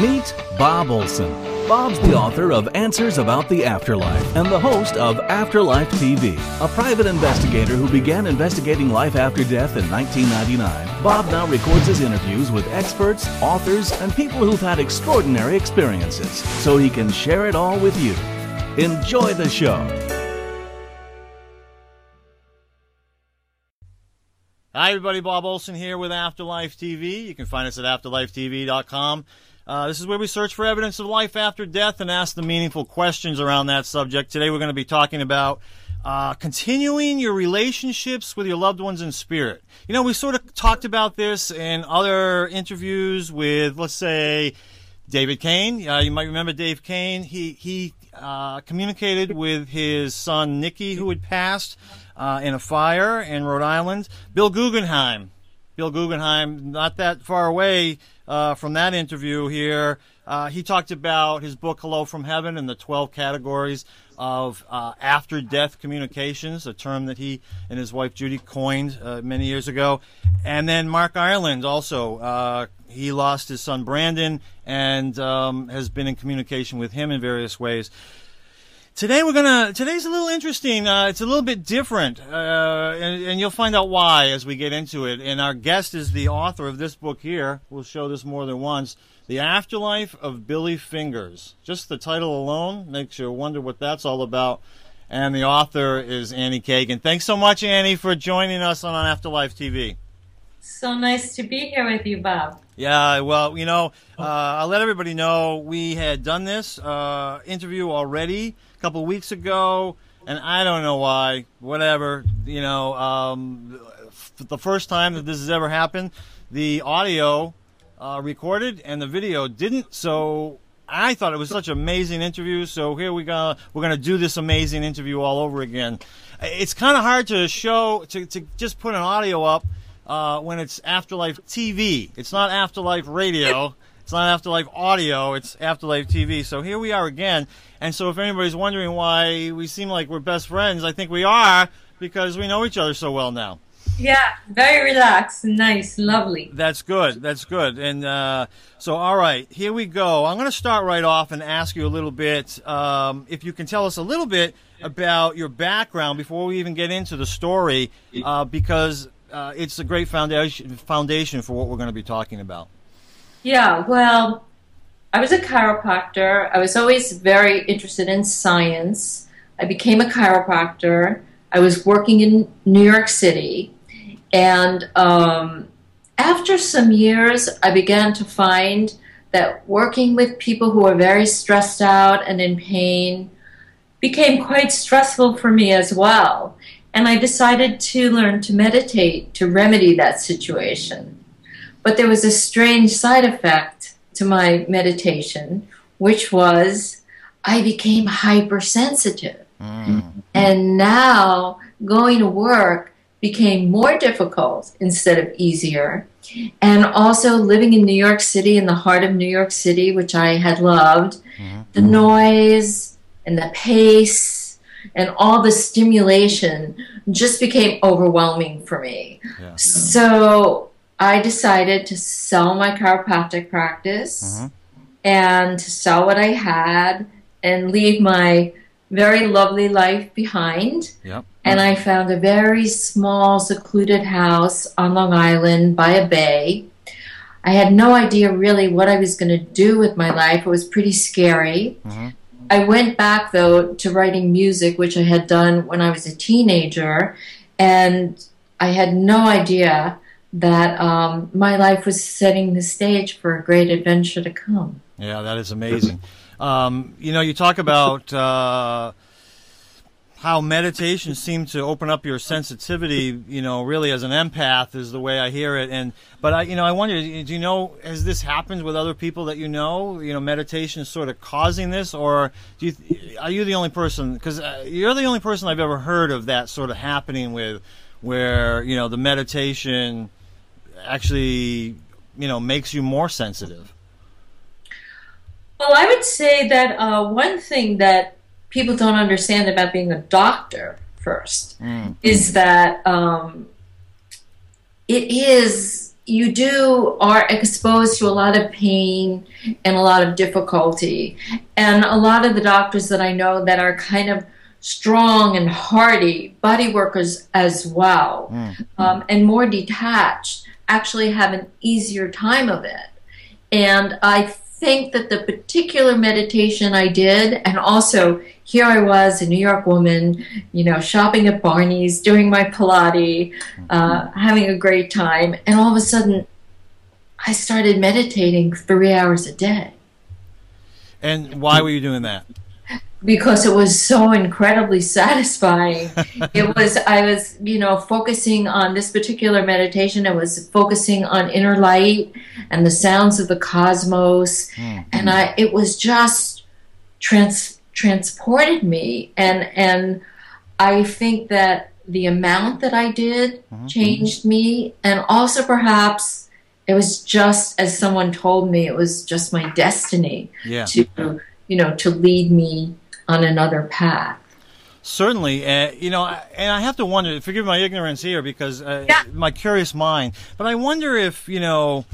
Meet Bob Olson. Bob's the author of Answers About the Afterlife and the host of Afterlife TV, a private investigator who began investigating life after death in 1999. Bob now records his interviews with experts, authors, and people who've had extraordinary experiences so he can share it all with you. Enjoy the show. Hi, everybody. Bob Olson here with Afterlife TV. You can find us at afterlifetv.com. Uh, this is where we search for evidence of life after death and ask the meaningful questions around that subject. Today, we're going to be talking about uh, continuing your relationships with your loved ones in spirit. You know, we sort of talked about this in other interviews with, let's say, David Kane. Uh, you might remember Dave Kane. He he uh, communicated with his son Nicky, who had passed uh, in a fire in Rhode Island. Bill Guggenheim. Bill Guggenheim, not that far away uh, from that interview here. Uh, he talked about his book Hello from Heaven and the 12 categories of uh, after death communications, a term that he and his wife Judy coined uh, many years ago. And then Mark Ireland also. Uh, he lost his son Brandon and um, has been in communication with him in various ways. Today we're gonna. Today's a little interesting. Uh, it's a little bit different, uh, and, and, you'll find out why as we get into it. And our guest is the author of this book here. We'll show this more than once. The Afterlife of Billy Fingers. Just the title alone makes you wonder what that's all about. And the author is Annie Kagan. Thanks so much, Annie, for joining us on Afterlife TV. So nice to be here with you, Bob. Yeah, well, you know, uh, I'll let everybody know we had done this uh, interview already a couple weeks ago, and I don't know why. Whatever, you know. Um, the first time that this has ever happened, the audio uh, recorded and the video didn't. So I thought it was such an amazing interview. So here we go. We're to do this amazing interview all over again. It's kind of hard to show to, to just put an audio up uh, when it's Afterlife TV. It's not Afterlife Radio. It's not Afterlife Audio. It's Afterlife TV. So here we are again. And so if anybody's wondering why we seem like we're best friends, I think we are because we know each other so well now. Yeah, very relaxed, nice, lovely. That's good. That's good. And uh, so, all right, here we go. I'm going to start right off and ask you a little bit um, if you can tell us a little bit about your background before we even get into the story, uh, because uh, it's a great foundation foundation for what we're going to be talking about. Yeah, well, I was a chiropractor. I was always very interested in science. I became a chiropractor. I was working in New York City. And um, after some years, I began to find that working with people who were very stressed out and in pain became quite stressful for me as well. And I decided to learn to meditate to remedy that situation. But there was a strange side effect to my meditation, which was I became hypersensitive. Mm. And now going to work became more difficult instead of easier. And also living in New York City, in the heart of New York City, which I had loved, mm-hmm. the noise and the pace and all the stimulation just became overwhelming for me. Yeah. So I decided to sell my chiropractic practice mm-hmm. and to sell what I had and leave my very lovely life behind. Yep. And I found a very small, secluded house on Long Island by a bay. I had no idea really what I was going to do with my life. It was pretty scary. Mm-hmm. I went back, though, to writing music, which I had done when I was a teenager. And I had no idea that um, my life was setting the stage for a great adventure to come. Yeah, that is amazing. Um, you know, you talk about uh, how meditation seemed to open up your sensitivity. You know, really as an empath is the way I hear it. And but I, you know, I wonder, do you know, has this happened with other people that you know? You know, meditation is sort of causing this, or do you, are you the only person? Because uh, you're the only person I've ever heard of that sort of happening with, where you know the meditation actually, you know, makes you more sensitive? Well, I would say that uh, one thing that people don't understand about being a doctor 1st mm. is that um, it is you do are exposed to a lot of pain and a lot of difficulty. And a lot of the doctors that I know that are kind of strong and hardy, body workers as well, mm. um, and more detached, actually have an easier time of it. And I think that the particular meditation I did, and also here I was, a New York woman, you know, shopping at Barney's, doing my Pilates, uh, having a great time, and all of a sudden, I started meditating three hours a day. And why were you doing that? Because it was so incredibly satisfying. it was, I was, you know, focusing on this particular meditation. I was focusing on inner light and the sounds of the cosmos. Mm-hmm. And I, it was just trans transported me and and I think that the amount that I did mm-hmm. changed me and also perhaps it was just as someone told me it was just my destiny yeah. to you know to lead me on another path Certainly, uh, you know, and I have to wonder. Forgive my ignorance here, because uh, yeah. my curious mind. But I wonder if you know,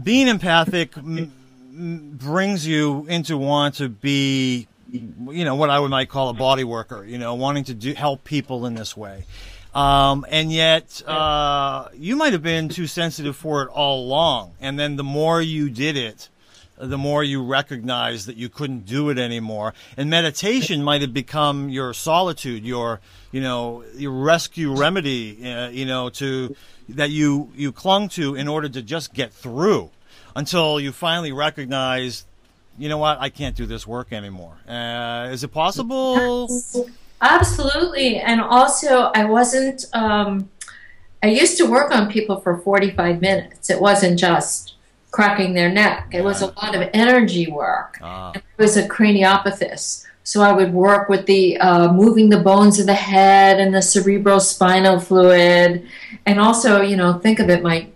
being empathic brings you into want to be you know what I would might call a body worker, you know, wanting to do, help people in this way. Um, and yet, uh, you might have been too sensitive for it all along. And then the more you did it, the more you recognize that you couldn't do it anymore. And meditation might have become your solitude, your, you know, your rescue remedy, uh, you know, to, that you, you clung to in order to just get through until you finally recognize, you know what, I can't do this work anymore. Uh, is it possible? Absolutely. And also, I wasn't, um, I used to work on people for 45 minutes. It wasn't just cracking their neck, it was a lot of energy work. Ah. I was a craniopathist. So I would work with the uh, moving the bones of the head and the cerebrospinal fluid, and also, you know, think of it. My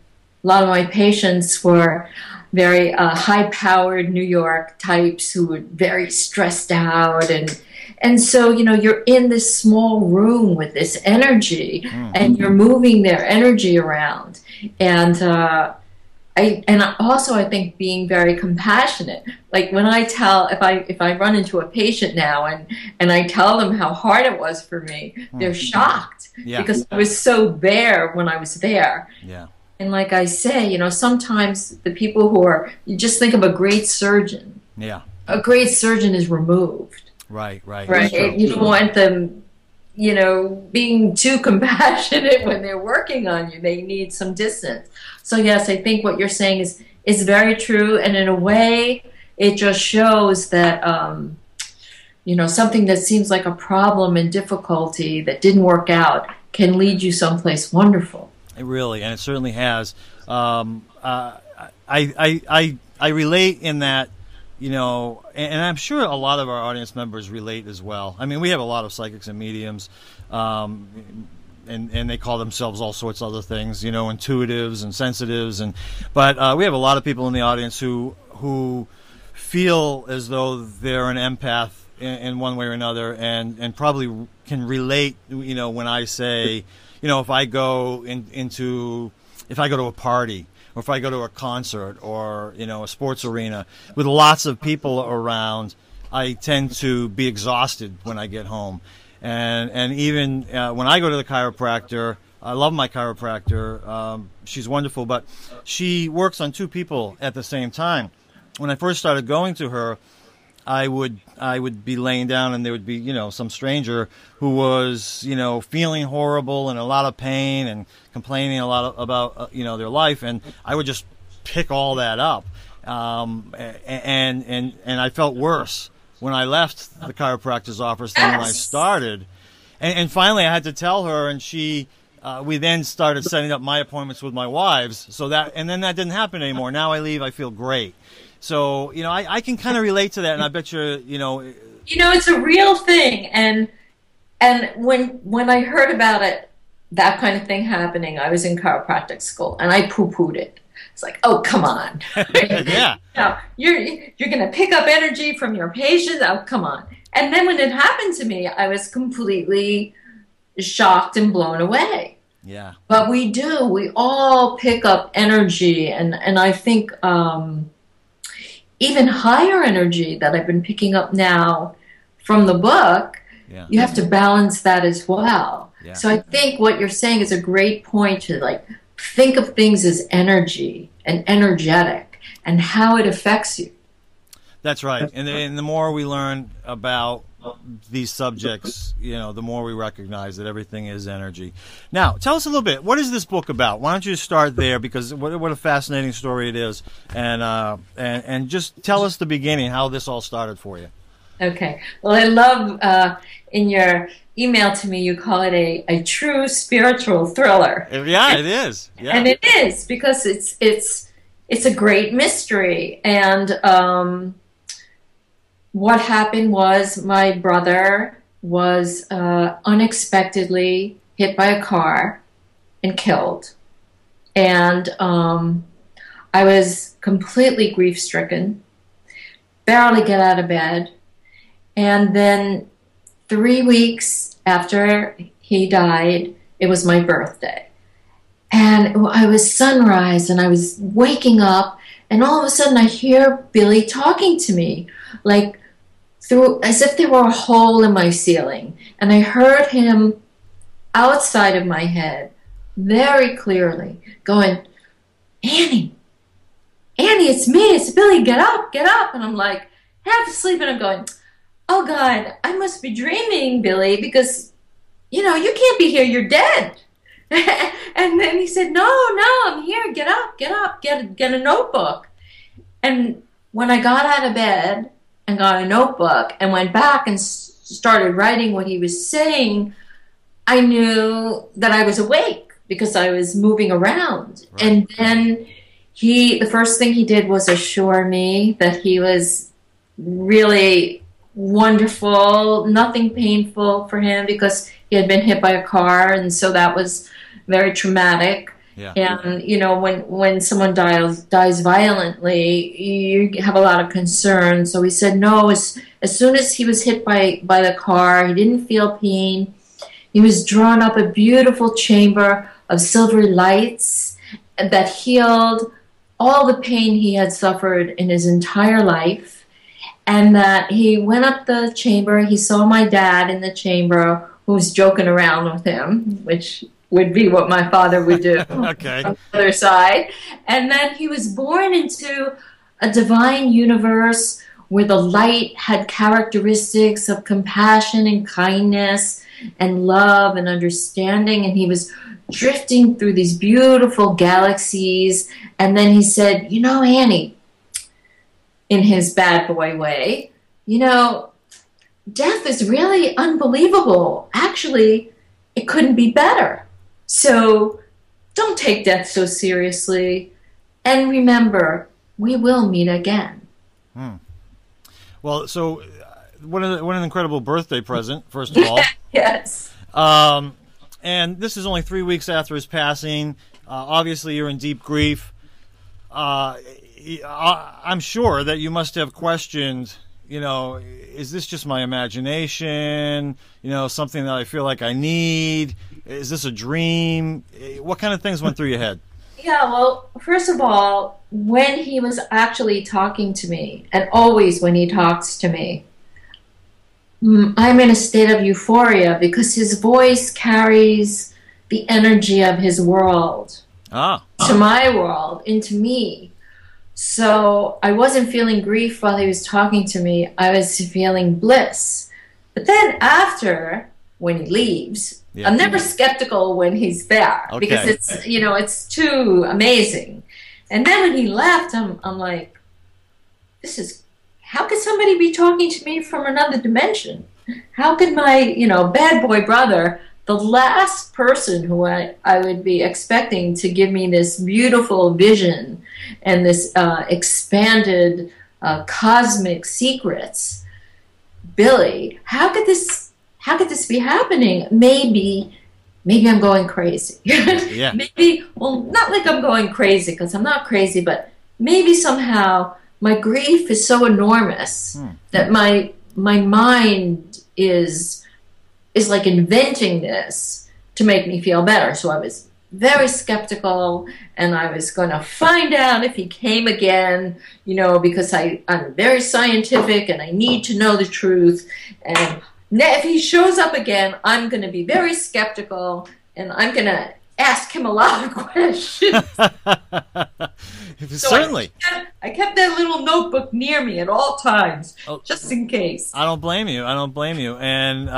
a lot of my patients were very uh, high-powered New York types who were very stressed out and and so you know you're in this small room with this energy mm-hmm. and you're moving their energy around and uh, I and also I think being very compassionate like when I tell if I if I run into a patient now and and I tell them how hard it was for me mm-hmm. they're shocked yeah. because I was so there when I was there yeah and like I say, you know, sometimes the people who are, you just think of a great surgeon. Yeah. A great surgeon is removed. Right, right. Right. You don't want them, you know, being too compassionate when they're working on you. They need some distance. So yes, I think what you're saying is is very true, and in a way, it just shows that um, you know something that seems like a problem and difficulty that didn't work out can lead you someplace wonderful. It really, and it certainly has. Um, uh, I, I, I, I relate in that, you know, and, and, I'm sure a lot of our audience members relate as well. I mean, we have a lot of psychics and mediums, um, and, and they call themselves all sorts of other things, you know, intuitives and sensitives, and but uh, we have a lot of people in the audience who who feel as though they're an empath in, in one way or another, and and probably can relate, you know, when I say you know, if I go in, into, if I go to a party, or if I go to a concert, or you know, a sports arena with lots of people around, I tend to be exhausted when I get home, and and even uh, when I go to the chiropractor. I love my chiropractor. Um, she's wonderful, but she works on two people at the same time. When I first started going to her, I would I would be laying down and there would be you know some stranger who was you know feeling horrible and a lot of pain and complaining a lot about uh, you know their life. And I would just pick all that up. Um, and and and I felt worse when I left the chiropractor's office than when I started. And, and finally I had to tell her and she uh, we then started setting up my appointments with my wives. So that and then that didn't happen anymore. Now I leave I feel great so you know, I, I can kind of relate to that, and I bet you, you know, you know, it's a real thing. And and when when I heard about it, that kind of thing happening, I was in chiropractic school, and I poo pooed it. It's like, oh, come on. yeah. You know, you're you're going to pick up energy from your patients. Oh, come on. And then when it happened to me, I was completely shocked and blown away. Yeah. But we do. We all pick up energy, and and I think um, even higher energy that I've been picking up now from the book. Yeah. You have to balance that as well. Yeah. So I think what you're saying is a great point to like think of things as energy and energetic and how it affects you. That's right. And, and the more we learn about these subjects, you know, the more we recognize that everything is energy. Now, tell us a little bit. What is this book about? Why don't you start there? Because what, what a fascinating story it is, and uh, and and just tell us the beginning, how this all started for you. Okay. Well, I love uh, in your email to me, you call it a, a true spiritual thriller. Yeah, it is. Yeah. And it is because it's it's it's a great mystery. And um, what happened was my brother was uh, unexpectedly hit by a car and killed, and um, I was completely grief stricken, barely get out of bed, and then three weeks after he died, it was my birthday. And I was sunrise and I was waking up, and all of a sudden I hear Billy talking to me, like through as if there were a hole in my ceiling. And I heard him outside of my head very clearly going, Annie, Annie, it's me, it's Billy, get up, get up. And I'm like, half asleep, and I'm going, Oh God, I must be dreaming, Billy, because you know, you can't be here, you're dead. and then he said, "No, no, I'm here. Get up, get up, get get a notebook." And when I got out of bed and got a notebook and went back and started writing what he was saying, I knew that I was awake because I was moving around. Right. And then he, the first thing he did was assure me that he was really wonderful, nothing painful for him because he had been hit by a car, and so that was very traumatic. Yeah. And you know, when when someone dies dies violently, you have a lot of concern. So he said no. As as soon as he was hit by by the car, he didn't feel pain. He was drawn up a beautiful chamber of silvery lights that healed all the pain he had suffered in his entire life. And that he went up the chamber, he saw my dad in the chamber who was joking around with him, which would be what my father would do Okay. on the other side. And then he was born into a divine universe where the light had characteristics of compassion and kindness and love and understanding. And he was drifting through these beautiful galaxies. And then he said, You know, Annie, in his bad boy way, you know, death is really unbelievable. Actually, it couldn't be better. So don't take death so seriously. And remember, we will meet again. Well, so uh, what an, what an incredible birthday present, first of all. Yes. Um, and this is only three weeks after his passing. Uh, obviously, you're in deep grief. Uh, I- I'm sure that you must have questioned, you know, is this just my imagination? You know, something that I feel like I need? Is this a dream? Eh, What kind of things went through your head? Yeah, well, first of all, when he was actually talking to me, and always when he talks to me, I'm in a state of euphoria because his voice carries the energy of his world Ah, to my world, into me. So I wasn't feeling grief while he was talking to me, I was feeling bliss. But then after, when he leaves, Yeah. I'm never skeptical when he's there because it's you know it's too amazing. And then when he left, I'm I'm like, this is how could somebody be talking to me from another dimension? How could my you know bad boy brother, the last person who I, I would be expecting to give me this beautiful vision and this uh, expanded uh, cosmic secrets, Billy, how could this how could this be happening? Maybe maybe I'm going crazy. Yeah. maybe well not like I'm going crazy because I'm not crazy, but maybe somehow my grief is so enormous Hmm. that my my mind is is like inventing this to make me feel better. So I was very skeptical and I was going to find out if he came again, you know, because I, I'm very scientific and I need to know the truth. And if he shows up again, I'm going to be very skeptical and I'm going to ask him a lot of questions. so Certainly. I kept, I kept, that little notebook near me at all times, oh, just in case. I don't blame you. I don't blame you. And uh,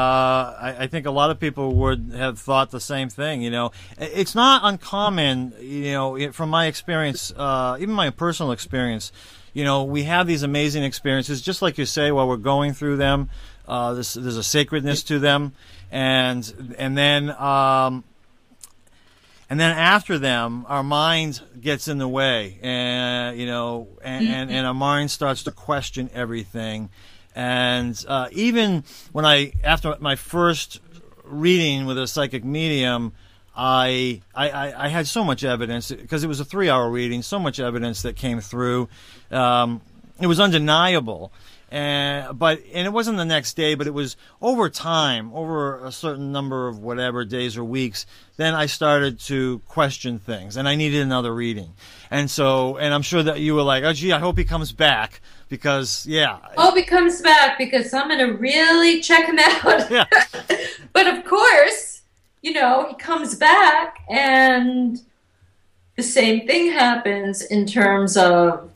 I, I, think a lot of people would have thought the same thing. You know, it's not uncommon, you know, from my experience, uh, even my personal experience, you know, we have these amazing experiences, just like you say, while we're going through them. Uh, there's, there's a sacredness to them. And, and then, um, and then after them, our mind gets in the way, and you know, and, mm-hmm. and, and our mind starts to question everything. And uh, even when I, after my first reading with a psychic medium, I, I, I had so much evidence because it was a three-hour reading, so much evidence that came through. Um, it was undeniable and but and it wasn't the next day, but it was over time, over a certain number of whatever days or weeks. Then I started to question things, and I needed another reading. And so, and I'm sure that you were like, "Oh, gee, I hope he comes back." Because yeah, hope he comes back because I'm gonna really check him out. Yeah. but of course, you know, he comes back, and the same thing happens in terms of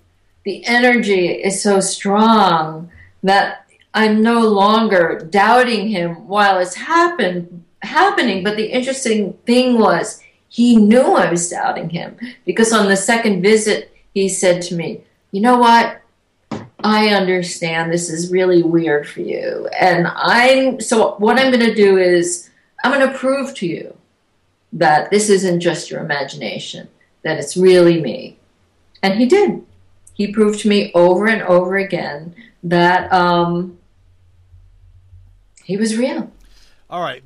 the energy is so strong that I'm no longer doubting him while it's happened happening. But the interesting thing was he knew I was doubting him because on the second visit he said to me, "You know what? I understand this is really weird for you, and I'm so what I'm going to do is I'm going to prove to you that this isn't just your imagination, that it's really me." And he did he proved to me over and over again that um, he was real. All right.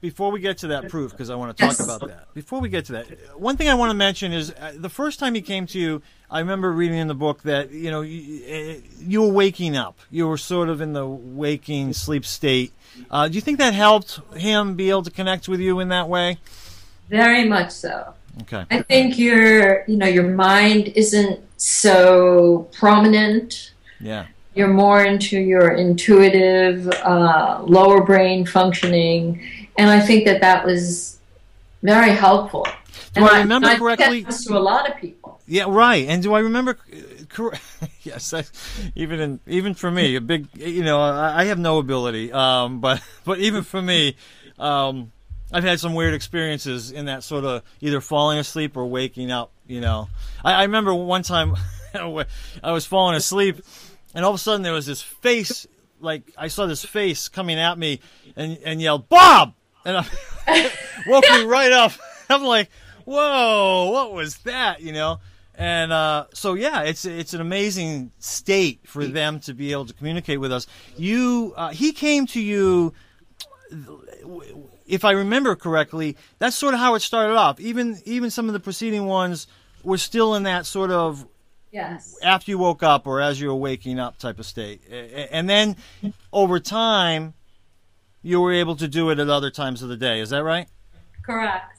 Before we get to that proof, because I want to talk yes. about that. Before we get to that, one thing I want to mention is uh, the first time he came to you, I remember reading in the book that you know you, you were waking up. You were sort of in the waking sleep state. Uh, do you think that helped him be able to connect with you in that way? Very much so. Okay. I think your you know your mind isn't so prominent. Yeah. You're more into your intuitive uh, lower brain functioning, and I think that that was very helpful. Do and I remember I, correctly? To a lot of people. Yeah, right. And do I remember? yes, I, even in, even for me, a big. You know, I, I have no ability, um, but but even for me. Um, I've had some weird experiences in that sort of either falling asleep or waking up. You know, I, I remember one time I was falling asleep, and all of a sudden there was this face. Like I saw this face coming at me, and and yelled Bob, and I woke me right up. I'm like, whoa, what was that? You know. And uh, so, yeah, it's it's an amazing state for them to be able to communicate with us. You, uh, he came to you if I remember correctly, that's sort of how it started off. Even even some of the preceding ones were still in that sort of yes after you woke up or as you were waking up type of state. And then over time, you were able to do it at other times of the day. Is that right? Correct.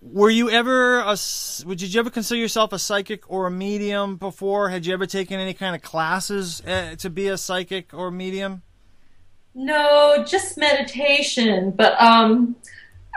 Were you ever a? Would you ever consider yourself a psychic or a medium before? Had you ever taken any kind of classes uh, to be a psychic or medium? No, just meditation. But um,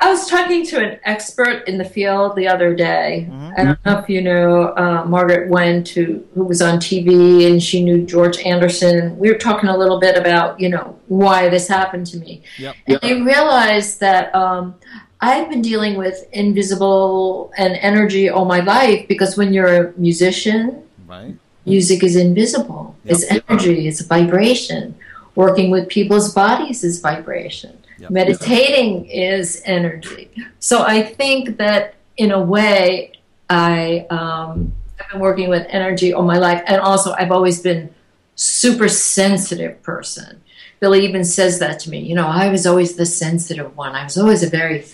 I was talking to an expert in the field the other day. Mm-hmm. I don't know if you know uh, Margaret Went, who, who was on TV, and she knew George Anderson. We were talking a little bit about, you know, why this happened to me. Yep. And I realized that um, I've been dealing with invisible and energy all my life because when you're a musician, right. music is invisible. Yep. It's energy, it's vibration Working with people's bodies is vibration. Yep. Meditating is energy. So I think that in a way, I um, I've been working with energy all my life, and also I've always been super sensitive person. Billy even says that to me. You know, I was always the sensitive one. I was always a very,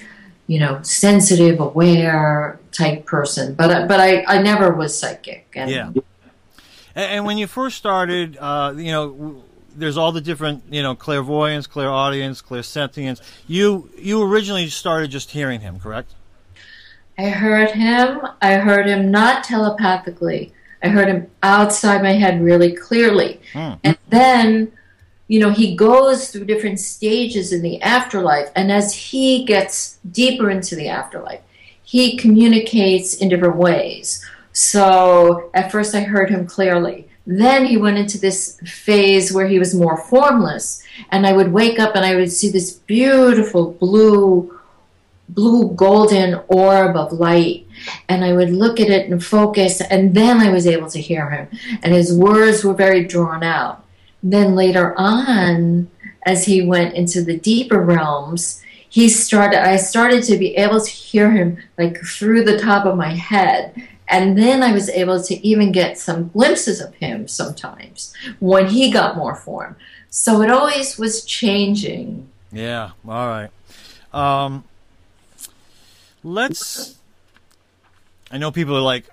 you know, sensitive, aware type person. But but I, I never was psychic. And, yeah. And, and when you first started, uh, you know there's all the different, you know, clairvoyance, clairaudience, clairsentience. You you originally started just hearing him, correct? I heard him. I heard him not telepathically. I heard him outside my head really clearly. Hmm. And then, you know, he goes through different stages in the afterlife. And as he gets deeper into the afterlife, he communicates in different ways. So at first I heard him clearly. Then he went into this phase where he was more formless. And I would wake up and I would see this beautiful blue blue golden orb of light and I would look at it and focus and then I was able to hear him and his words were very drawn out then later on as he went into the deeper realms he started I started to be able to hear him like through the top of my head and then I was able to even get some glimpses of him sometimes when he got more form so it always was changing Yeah. All right. Um, let's. I know people are like,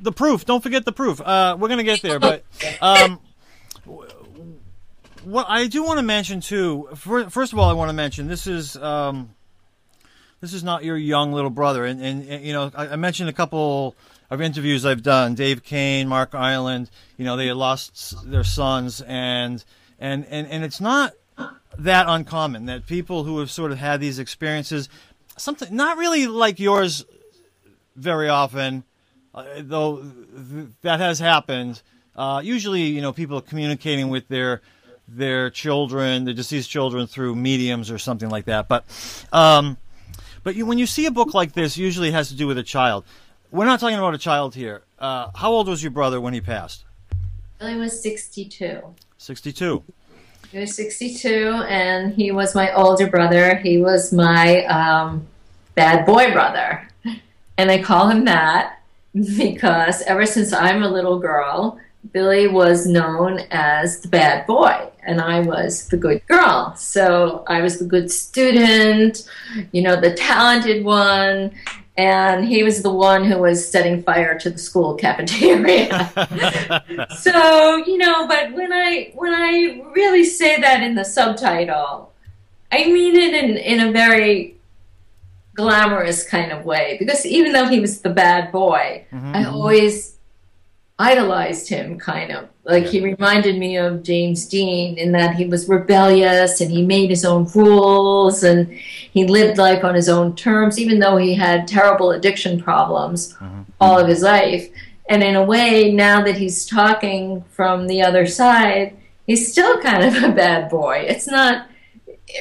the, proof. Don't forget the proof. Uh, we're gonna get there, but um, what I do want to mention too. First of all, I want to mention this is um, this is not your young little brother, and and, and you know I, I mentioned a couple of interviews I've done. Dave Kane, Mark Ireland. You know they lost their sons, and and and and it's not that uncommon that people who have sort of had these experiences, something not really like yours, very often, uh, though th- that has happened. Uh, usually, you know, people are communicating with their their children, their deceased children, through mediums or something like that. But um, but you, when you see a book like this, usually it has to do with a child. We're not talking about a child here. Uh, how old was your brother when he passed? Billy was 62 Sixty-two. He was 62, and he was my older brother. He was my um, bad boy brother. And I call him that because ever since I'm a little girl, Billy was known as the bad boy, and I was the good girl. So I was the good student, you know, the talented one, and he was the one who was setting fire to the school cafeteria. So you know but when i when i really say that in the subtitle i mean it in in a very glamorous kind of way. Because even though he was the bad boy mm-hmm, i mm-hmm. always idolized him kind of like he reminded me of james dean in that he was rebellious and he made his own rules and he lived life on his own terms even though he had terrible addiction problems all of his life and in a way, now that he's talking from the other side, he's still kind of a bad boy. It's not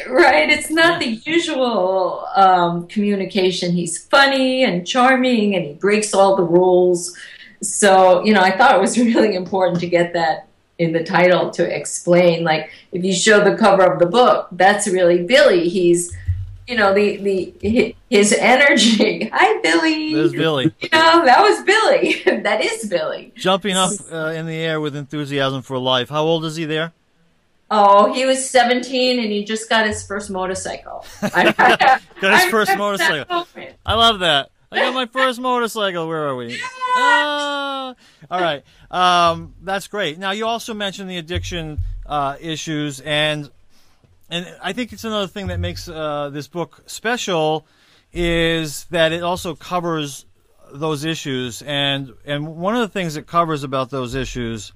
right. It's not the usual um, communication. He's funny and charming, and he breaks all the rules. So you know, I thought it was really important to get that in the title to explain. Like, if you show the cover of the book, that's really Billy. He's you know the the his energy. Hi, Billy. There's Billy. You know, that was Billy. that is Billy. jumping up uh, in the air with enthusiasm for life. How old is he there? Oh, he was 17 and he just got his first motorcycle. got Got his first motorcycle. I love that. I got my first motorcycle. Where are we? Ah! all right. Um, that's great. Now, you also mentioned the addiction uh, issues, and and I think it's another thing that makes uh, this book special is that it also covers those issues, and and one of the things it covers about those issues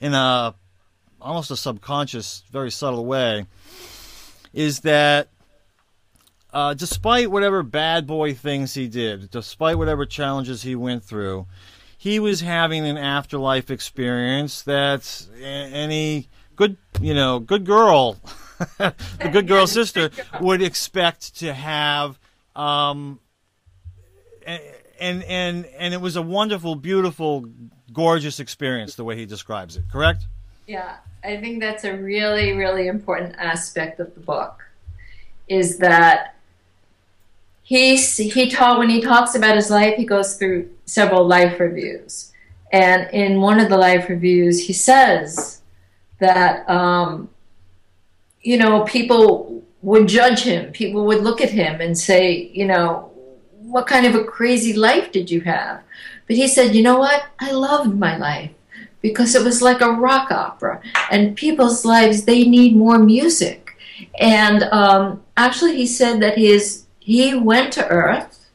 in a almost a subconscious, very subtle way, is that uh, despite whatever bad boy things he did, despite whatever challenges he went through, he was having an afterlife experience that any good, you know, good girl, the good girl sister would expect to have. Um, and and and it was a wonderful, beautiful, gorgeous experience the way he describes it. Correct? Yeah, I think that's a really, really important aspect of the book is that he he taught when he talks about his life, he goes through several life reviews, and in one of the life reviews, he says that um, you know people would judge him, people would look at him and say, you know, what kind of a crazy life did you have? But he said, you know what? I loved my life because it was like a rock opera, and people's lives they need more music. And um, actually, he said that his he went to Earth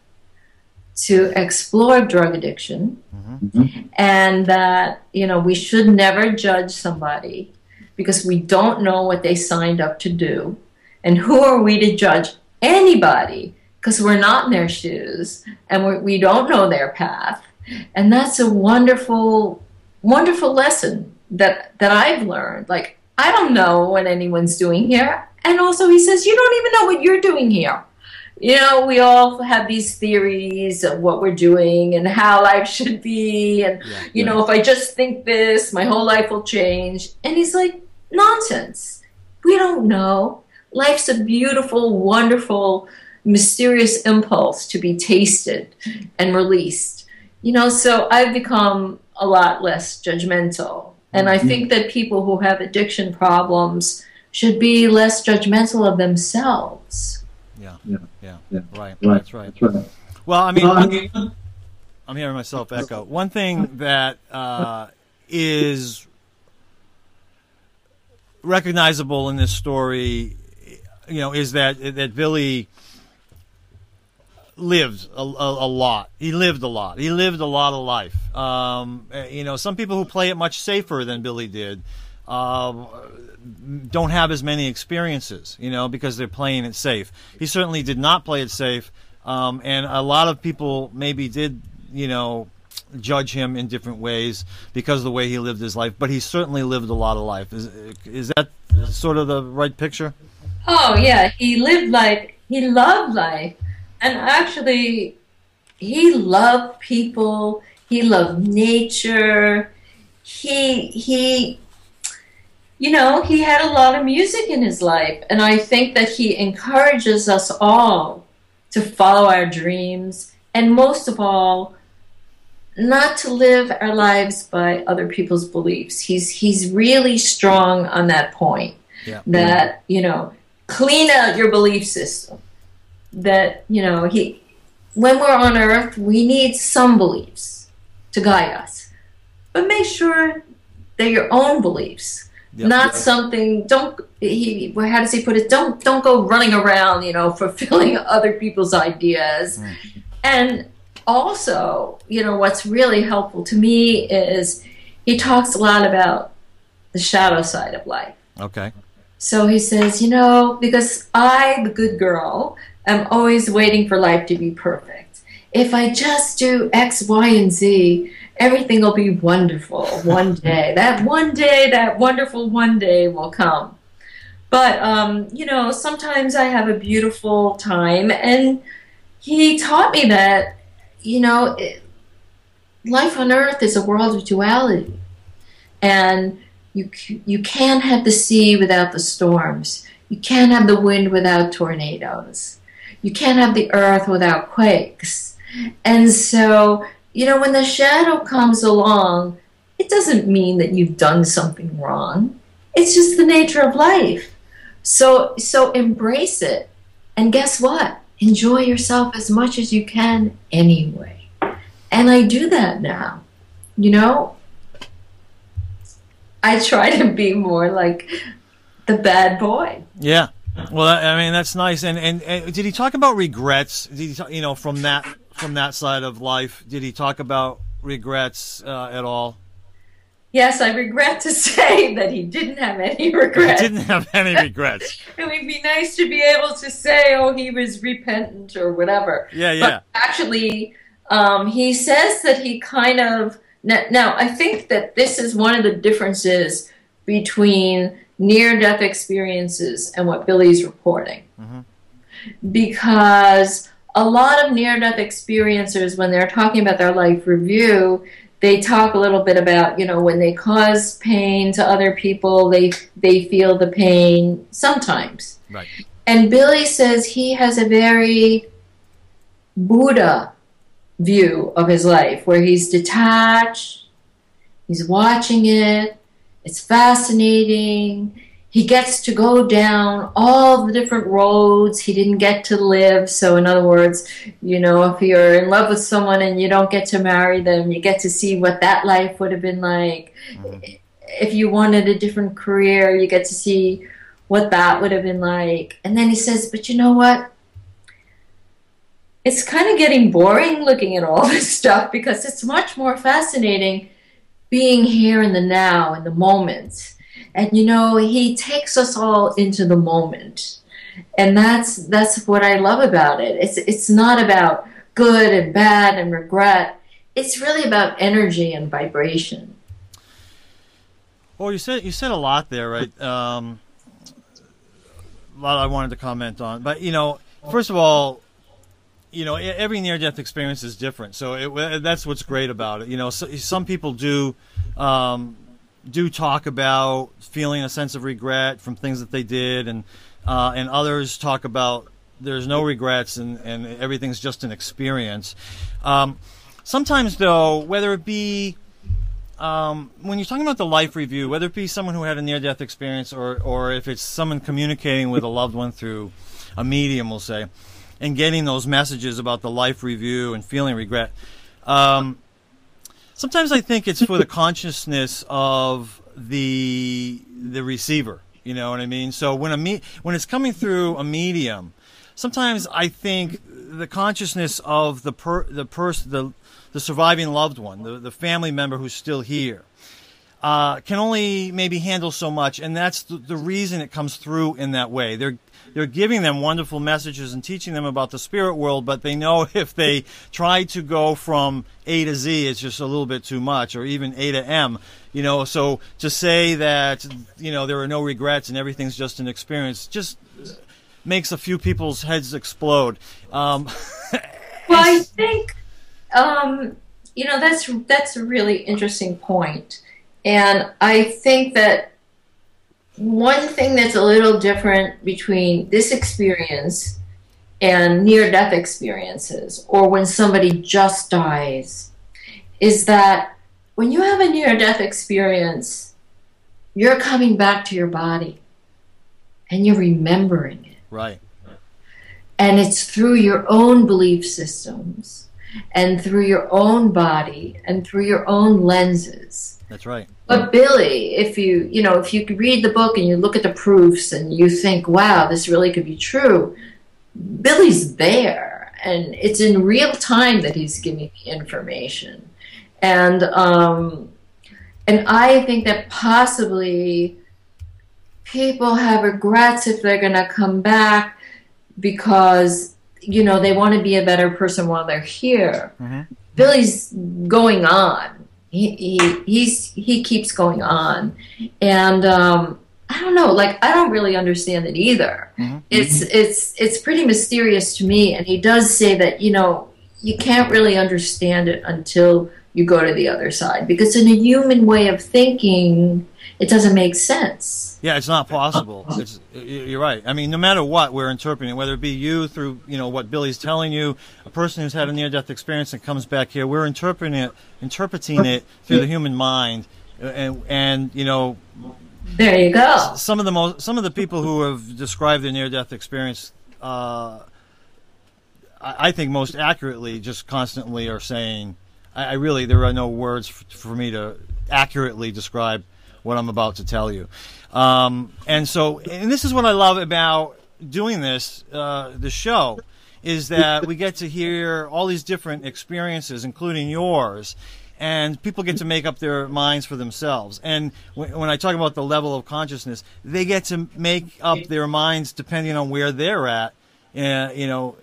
to explore drug addiction, mm-hmm. and that you know we should never judge somebody because we don't know what they signed up to do, and who are we to judge anybody because we're not in their shoes and we're, we do not know their path. And that's a wonderful, wonderful lesson that, that I've learned. Like, I don't know what anyone's doing here. And also, he says, You don't even know what you're doing here. You know, we all have these theories of what we're doing and how life should be. And, yeah, you know, if I just think this, my whole life will change. And he's like, Nonsense. We don't know. Life's a beautiful, wonderful, mysterious impulse to be tasted and released. You know, so I've become a lot less judgmental. And I mm-hmm. think that people who have addiction problems should be less judgmental of themselves. Yeah, yeah. Right. right, that's right. That's right. Well, I mean, I'm, I'm hearing myself echo. One thing that uh, is recognizable in this story, you know, is that that Billy lived a, a, a, lot. He lived a lot. He lived a lot of life. Um, eh, you know, some people who play it much safer than Billy did uh, don't have as many experiences. You know, because they're playing it safe. He certainly did not play it safe, um, and a lot of people maybe did. You know. Judge him in different ways because of the way he lived his life, but he certainly lived a lot of life. Is is that sort of the right picture? Oh yeah, he lived life. He loved life and actually, he loved people. He loved nature. He he you know, he had a lot of music in his life, and I think that he encourages us all to follow our dreams, and most of all, not to live our lives by other people's beliefs. He's he's really strong on that point. Yeah. That you know, clean out your belief system that you know he when we're on earth we need some beliefs to guide us but make sure they're your own beliefs yep, not something don't he how does he put it? Don't don't go running around you know fulfilling other people's ideas. And also you know what's really helpful to me is he talks a lot about the shadow side of life. Okay. So he says you know because i the good girl I'm always waiting for life to be perfect. If I just do X, Y, and Z, everything will be wonderful one day. that one day, that wonderful one day will come. But, um, you know, sometimes I have a beautiful time, and he taught me that, you know, it, life on earth is a world of duality. And you, you can't have the sea without the storms. You can't have the wind without tornadoes you can't have the earth without quakes. And so, you know, when the shadow comes along, it doesn't mean that you've done something wrong. It's just the nature of life. So so embrace it. And guess what? Enjoy yourself as much as you can anyway. And I do that now. You know, I try to be more like the bad boy. Yeah. Well, I mean that's nice. And, and, and did he talk about regrets? Did he, talk, you know, from that from that side of life? Did he talk about regrets uh, at all? Yes, I regret to say that he didn't have any regrets. He didn't have any regrets. it would be nice to be able to say, "Oh, he was repentant" or whatever. Yeah, yeah. But actually, um, he says that he kind of now, now. I think that this is one of the differences between near death experiences and what Billy's reporting. Mm-hmm. Because a lot of near death experiencers, when they're talking about their life review, they talk a little bit about, you know, when they cause pain to other people, they they feel the pain sometimes. Right. And Billy says he has a very Buddha view of his life where he's detached, he's watching it, it's fascinating. He gets to go down all the different roads he didn't get to live. So, in other words, you know, if you're in love with someone and you don't get to marry them, you get to see what that life would have been like. Mm-hmm. If you wanted a different career, you get to see what that would have been like. And then he says, But you know what? It's kind of getting boring looking at all this stuff because it's much more fascinating being here in the now, in the moment and you know he takes us all into the moment. And that's that's what i love about it. It's it's not about good and bad and regret. It's really about energy and vibration. Well you said you said a lot there right? Um, a lot i wanted to comment on. But you know first of all you know every near death experience is different. So it, that's what's great about it. You know so, some people do um, do talk about feeling a sense of regret from things that they did, and uh, and others talk about there's no regrets and, and everything's just an experience. Um, sometimes, though, whether it be um, when you're talking about the life review, whether it be someone who had a near-death experience or or if it's someone communicating with a loved one through a medium, we'll say, and getting those messages about the life review and feeling regret. Um, sometimes I think it's for the consciousness of the the receiver. You know what I mean? So when a me- when it's coming through a medium, sometimes I think the consciousness of the per- the person the the surviving loved one, the, the family member who's still here, uh, can only maybe handle so much, and that's the, the reason it comes through in that way. They're they're giving them wonderful messages and teaching them about the spirit world, but they know if they try to go from A to Z, it's just a little bit too much, or even A to M. You know, so to say that you know there are no regrets and everything's just an experience just makes a few people's heads explode. Um, well, I think um, you know that's that's a really interesting point, and I think that one thing that's a little different between this experience and near death experiences, or when somebody just dies, is that when you have a near death experience, you're coming back to your body and you're remembering it. Right. And it's through your own belief systems and through your own body and through your own lenses. That's right. But Billy, if you you know if you could read the book and you look at the proofs and you think, wow, this really could be true, Billy's there, and it's in real time that he's giving the information, and um, and I think that possibly people have regrets if they're going to come back because you know they want to be a better person while they're here. Mm-hmm. Billy's going on he, he he's he keeps going on and um, I don't know like I don't really understand it either mm-hmm. it's it's it's pretty mysterious to me and he does say that you know you can't really understand it until you go to the other side because in a human way of thinking it doesn't make sense. Yeah, it's not possible. It's, you're right. I mean, no matter what we're interpreting, whether it be you through you know what Billy's telling you, a person who's had a near-death experience and comes back here, we're interpreting it, interpreting it through the human mind, and and you know. There you go. Some of the most, some of the people who have described their near-death experience, uh, I think most accurately, just constantly are saying, I, I really there are no words for, for me to accurately describe what I'm about to tell you. Um, and so, and this is what I love about doing this, uh, the show, is that we get to hear all these different experiences, including yours, and people get to make up their minds for themselves. And when, when I talk about the level of consciousness, they get to make up their minds depending on where they're at. Uh, you know,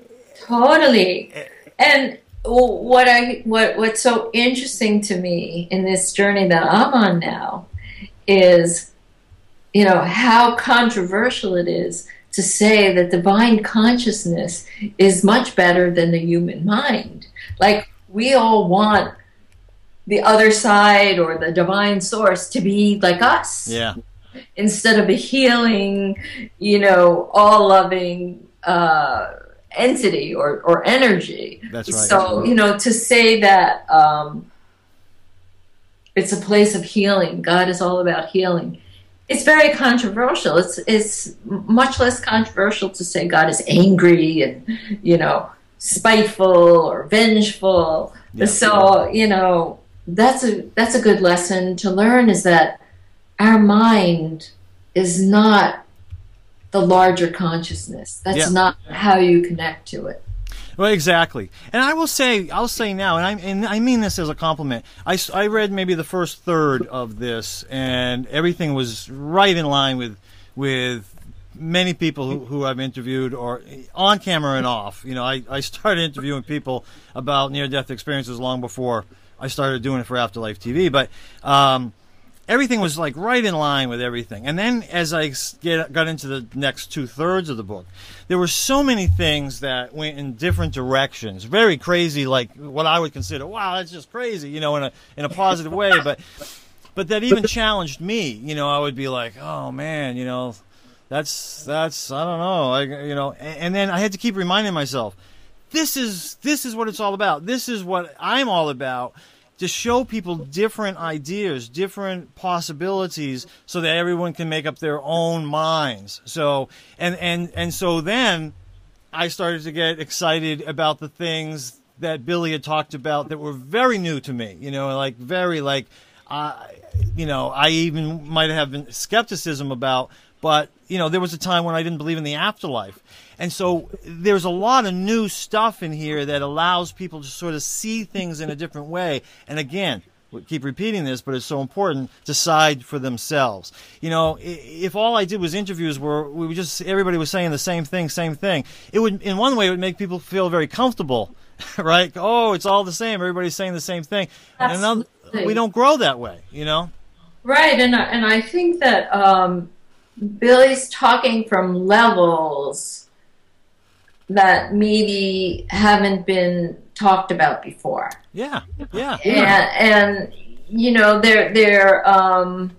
totally. And what I what what's so interesting to me in this journey that I'm on now is, you know, how controversial it is to say that divine consciousness is much better than the human mind. Like, we all want the other side or the divine source to be like us. Yeah. Instead of a healing, you know, all loving uh, entity or, or energy. That's right. So, you know, to say that um, it's a place of healing. God is all about healing. it's very controversial. It's it's much less controversial to say God is angry and you know spiteful or vengeful. Yeah. So you know that's a that's a good lesson to learn is that our mind is not the larger consciousness. That's yeah. not how you connect to it. Well, exactly. And I will say, I'll say now, and I, and I mean this as a compliment. I, I read maybe the first third of this, and everything was right in line with with many people who, who I've interviewed, or on camera and off. You know, I, I started interviewing people about near death experiences long before I started doing it for Afterlife TV. But um, everything was like right in line with everything. And then as I get, got into the next two thirds of the book, there were so many things that went in different directions. Very crazy, like what I would consider, wow, that's just crazy, you know, in a in a positive way. But but that even challenged me. You know, I would be like, oh man, you know, that's that's I don't know, I, you know. And, and then I had to keep reminding myself, this is this is what it's all about. This is what I'm all about to show people different ideas, different possibilities, so that everyone can make up their own minds. So and and and so then I started to get excited about the things that Billy had talked about that were very new to me. You know, like very like, uh, you know, I even might have been skepticism about, but you know, there was a time when I didn't believe in the afterlife. And so there's a lot of new stuff in here that allows people to sort of see things in a different way. And again, we keep repeating this, but it's so important, decide for themselves. You know, if all I did was interviews where we were just everybody was saying the same thing, same thing, it would in one way it would make people feel very comfortable, right? Oh, it's all the same. Everybody's saying the same thing. Absolutely. And another, we don't grow that way, you know. Right, and and I think that um, Billy's talking from levels that maybe haven't been talked about before. Yeah, yeah. And, and you know, they're they're um,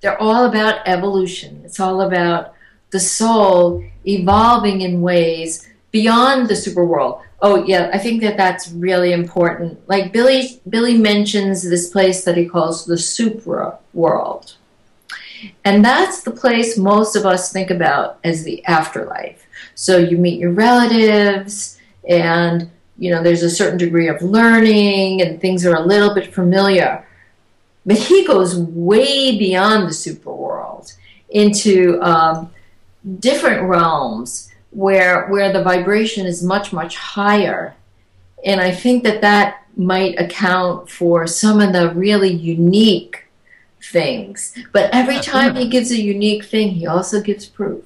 they're all about evolution. It's all about the soul evolving in ways beyond the super world. Oh yeah, I think that that's really important. Like Billy Billy mentions this place that he calls the super world. And that's the place most of us think about as the afterlife. So you meet your relatives, and you know there's a certain degree of learning, and things are a little bit familiar. But he goes way beyond the super world into um, different realms where where the vibration is much much higher, and I think that that might account for some of the really unique things. But every time he gives a unique thing, he also gives proof.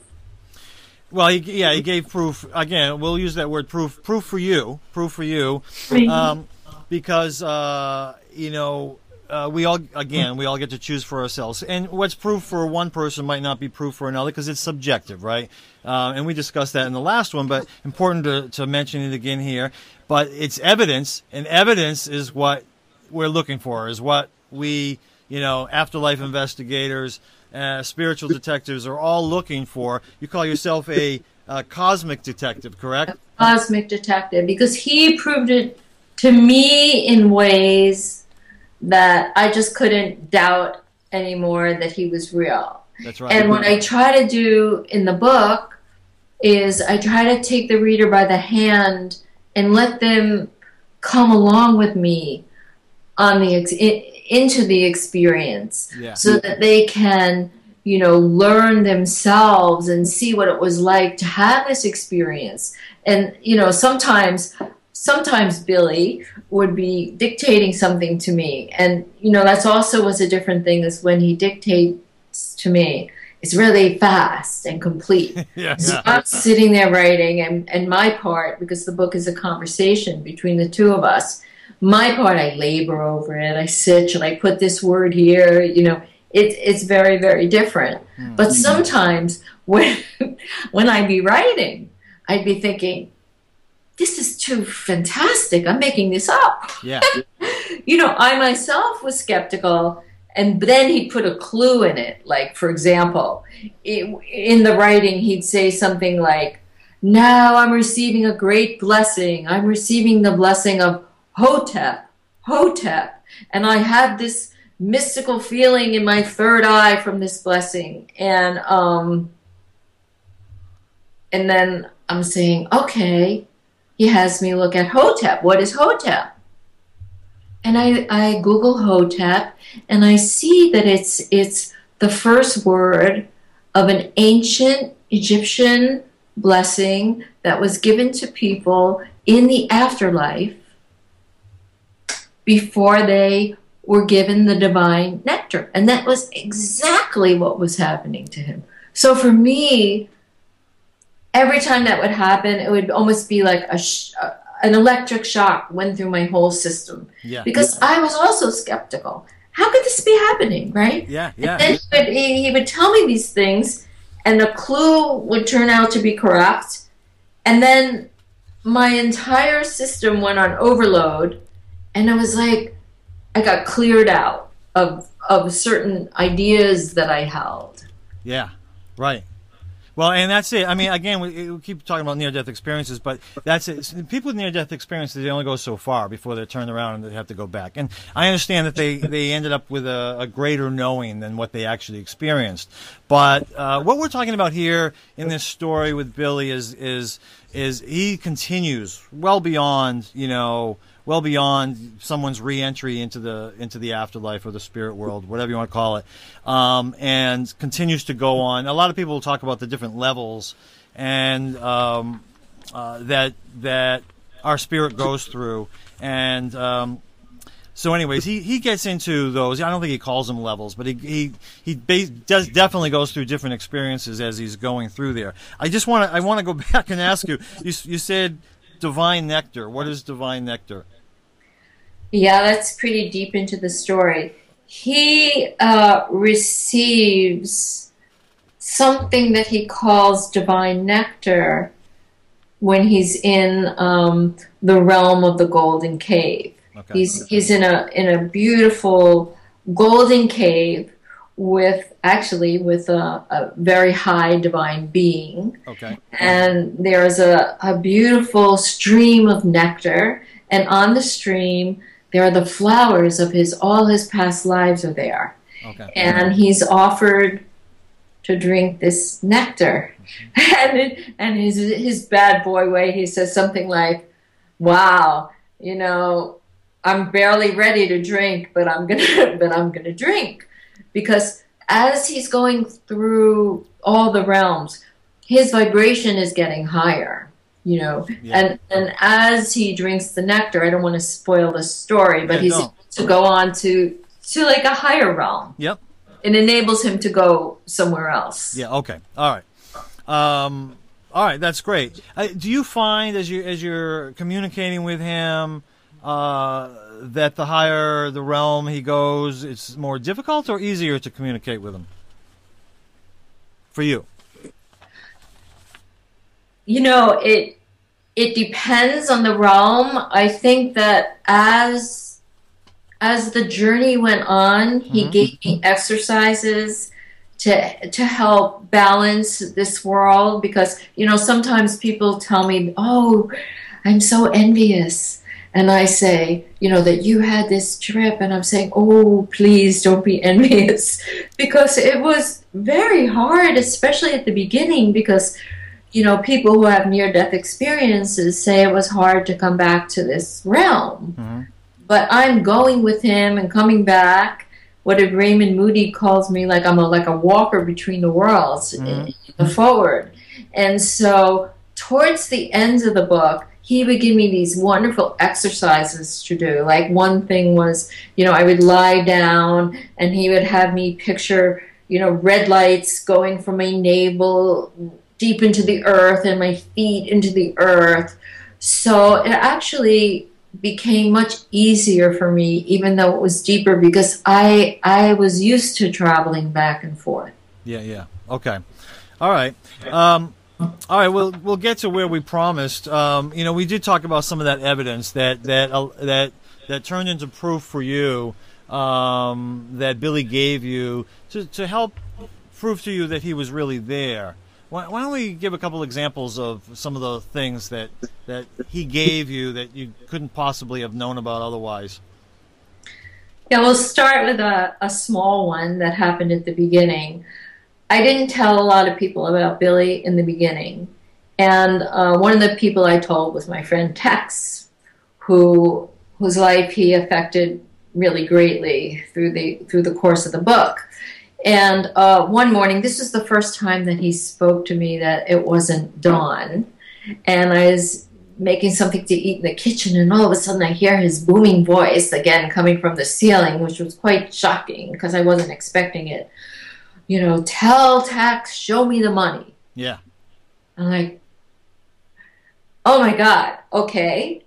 Well, he, yeah, he gave proof again. We'll use that word proof. Proof for you. Proof for you. Um, because uh, you know uh, we all again we all get to choose for ourselves, and what's proof for one person might not be proof for another because it's subjective, right? Uh, and we discussed that in the last one, but important to, to mention it again here. But it's evidence, and evidence is what we're looking for. Is what we you know afterlife investigators uh, spiritual detectives are all looking for. You call yourself a, a cosmic detective, correct? A cosmic detective, because he proved it to me in ways that I just couldn't doubt anymore that he was real. That's right. And what I try to do in the book is I try to take the reader by the hand and let them come along with me on the into the experience yeah. so that they can you know learn themselves and see what it was like to have this experience. And you know sometimes sometimes billy would be dictating something to me. And you know that's also was a different thing is when he dictates to me. It's really fast and complete. Yeah, so yeah. i'm sitting there writing and, and my part because the book is a conversation between the two of us my part, I labor over it. I sit and I put this word here. You know, it, it's very, very different. Mm-hmm. But sometimes when when I'd be writing, I'd be thinking, "This is too fantastic. I'm making this up." Yeah. you know, I myself was skeptical, and then he'd put a clue in it. Like, for example, it, in the writing, he'd say something like, "Now I'm receiving a great blessing. I'm receiving the blessing of." Hotep, Hotep. And I had this mystical feeling in my third eye from this blessing. And um and then I'm saying, okay, he has me look at Hotep. What is Hotep? And I, I Google Hotep and I see that it's it's the first word of an ancient Egyptian blessing that was given to people in the afterlife before they were given the divine nectar. And that was exactly what was happening to him. So for me, every time that would happen, it would almost be like a sh- an electric shock went through my whole system. Yeah. Because I was also skeptical. How could this be happening, right? Yeah, yeah. And then he would, he, he would tell me these things, and the clue would turn out to be correct. And then my entire system went on overload, and I was like, I got cleared out of of certain ideas that I held. Yeah, right. Well, and that's it. I mean, again, we, we keep talking about near-death experiences, but that's it. People with near-death experiences, they only go so far before they're turned around and they have to go back. And I understand that they, they ended up with a, a greater knowing than what they actually experienced. But uh, what we're talking about here in this story with Billy is is is he continues well beyond you know well beyond someone's reentry into the into the afterlife or the spirit world, whatever you want to call it, um, and continues to go on. A lot of people talk about the different levels and um, uh, that that our spirit goes through, and um, so, anyways, he, he gets into those. I don't think he calls them levels, but he he he does definitely goes through different experiences as he's going through there. I just want to I want to go back and ask you. You you said divine nectar. What is divine nectar? Yeah, that's pretty deep into the story. He uh, receives something that he calls divine nectar when he's in um, the realm of the golden cave. Okay. He's he's in a in a beautiful golden cave with actually with a, a very high divine being Okay. and there's a, a beautiful stream of nectar and on the stream there are the flowers of his all his past lives are there. Okay. and he's offered to drink this nectar. Mm-hmm. And it, and his his bad boy way he says something like wow you know i'm barely ready to drink but i'm gonna but i'm gonna drink. Because as he's going through all the realms his vibration is getting higher you know Yeah. and and as he drinks the nectar i don't want to spoil the story but Yeah, he's don't. to go on to to like a higher realm Yep. it enables him to go somewhere else Yeah. Okay. All right. Um, all right. That's great. Uh, do you find as you as you're communicating with him uh, that the higher the realm he goes, it's more difficult or easier to communicate with him? For you. You know it it depends on the realm. I think that as as the journey went on he mm-hmm. gave me exercises to to help balance this world because you know sometimes people tell me oh i'm so envious. And i say you know that you had this trip and i'm saying oh please don't be envious. Because it was very hard especially at the beginning because you know, people who have near death experiences say it was hard to come back to this realm. Mhm. But I'm going with him and coming back. What did Raymond Moody calls me like I'm a like a walker between the worlds in the foreword. And so towards the ends of the book, he would give me these wonderful exercises to do. Like one thing was, you know, I would lie down and he would have me picture, you know, red lights going from my navel deep into the earth and my feet into the earth. So it actually became much easier for me even though it was deeper because I I was used to traveling back and forth. Yeah, yeah. Okay. All right. Um, all right. We'll we'll get to where we promised. Um, you know, we did talk about some of that evidence that that uh, that that turned into proof for you um, that Billy gave you to to help prove to you that he was really there. Why, why don't we give a couple examples of some of the things that that he gave you that you couldn't possibly have known about otherwise? Yeah, we'll start with a, a small one that happened at the beginning. I didn't tell a lot of people about Billy in the beginning. And uh, one of the people I told was my friend Tex, who whose life he affected really greatly through the through the course of the book. And uh, one morning, this was the first time that he spoke to me that it wasn't dawn, and I was making something to eat in the kitchen, and all of a sudden I hear his booming voice again coming from the ceiling, which was quite shocking because I wasn't expecting it. You know, tell Tex, show me the money. Yeah. I'm like, oh my god, okay.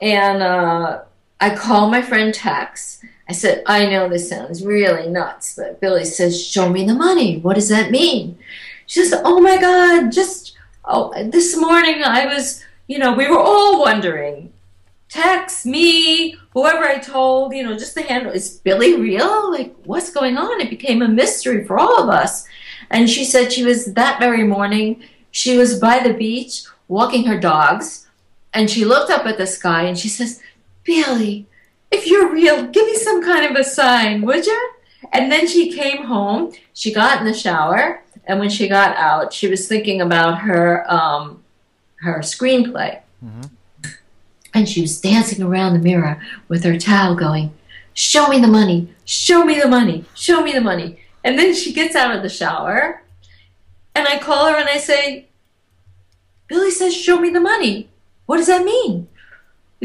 And uh, I call my friend Tex. I said, I know this sounds really nuts, but Billy says, Show me the money. What does that mean? She says, Oh my God, just oh, this morning I was, you know, we were all wondering. Text me, whoever I told, you know, just the handle. Is Billy real? Like, what's going on? It became a mystery for all of us. And she said she was that very morning, she was by the beach walking her dogs, and she looked up at the sky and she says, Billy, if you're real, give me some kind of a sign, would you? And then she came home. She got in the shower, and when she got out, she was thinking about her um, her screenplay, mm-hmm. and she was dancing around the mirror with her towel, going, "Show me the money! Show me the money! Show me the money!" And then she gets out of the shower, and I call her and I say, "Billy says, show me the money. What does that mean?"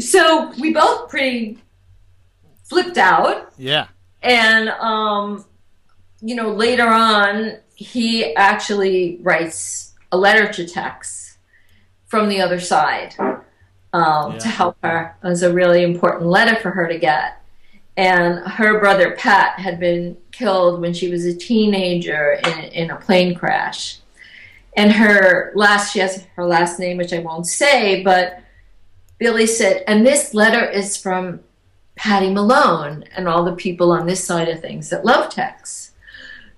So we both pretty flipped out. Yeah. And um, you know, later on, he actually writes a letter to Tex from the other side um, yeah. to help her. It was a really important letter for her to get. And her brother Pat had been killed when she was a teenager in, in a plane crash. And her last, she has her last name, which I won't say, but Billy said, and this letter is from Patty Malone and all the people on this side of things that love Tex.